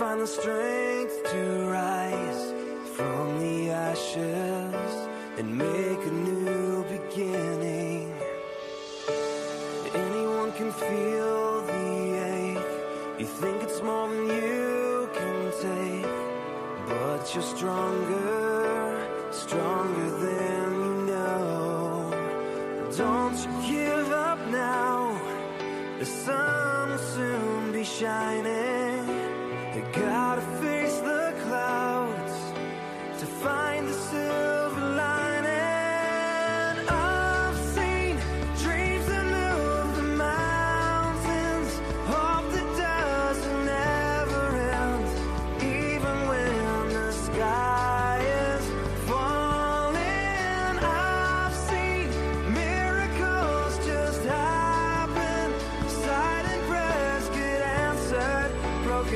find the strength to rise from the ashes and make a new beginning. Anyone can feel the ache. You think it's more than you can take, but you're stronger, stronger than you know. Don't you give up now. The sun will soon be shining.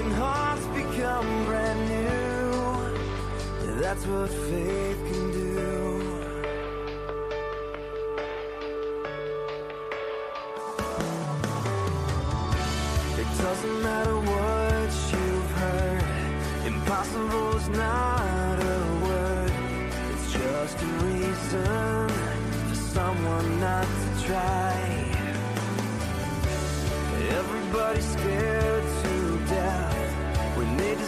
Broken hearts become brand new. That's what faith can do. It doesn't matter what you've heard. Impossible is not a word. It's just a reason for someone not to try. Everybody's scared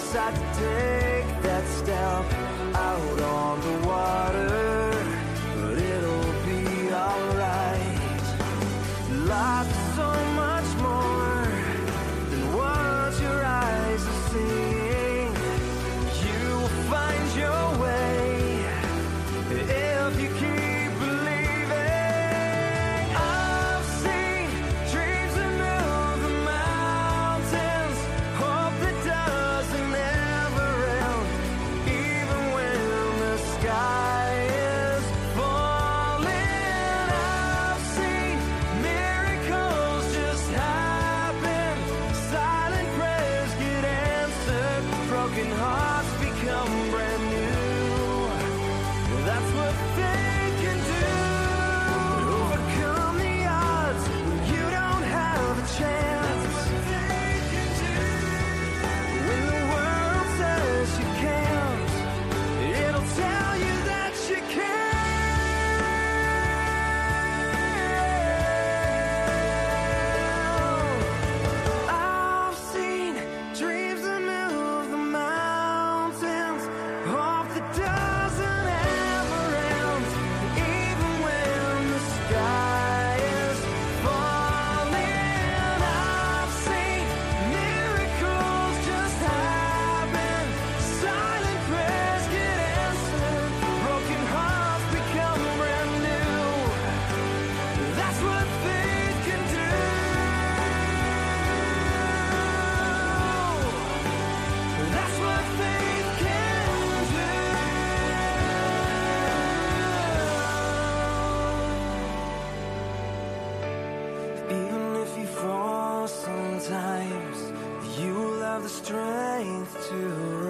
decide to take that step out on the water. Strength to.